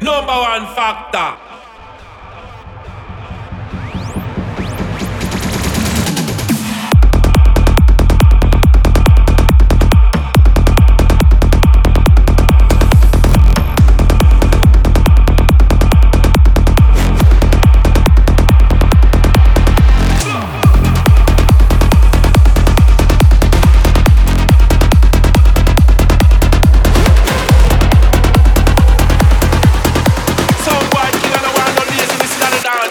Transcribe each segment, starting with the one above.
Number one fact.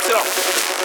Let's go.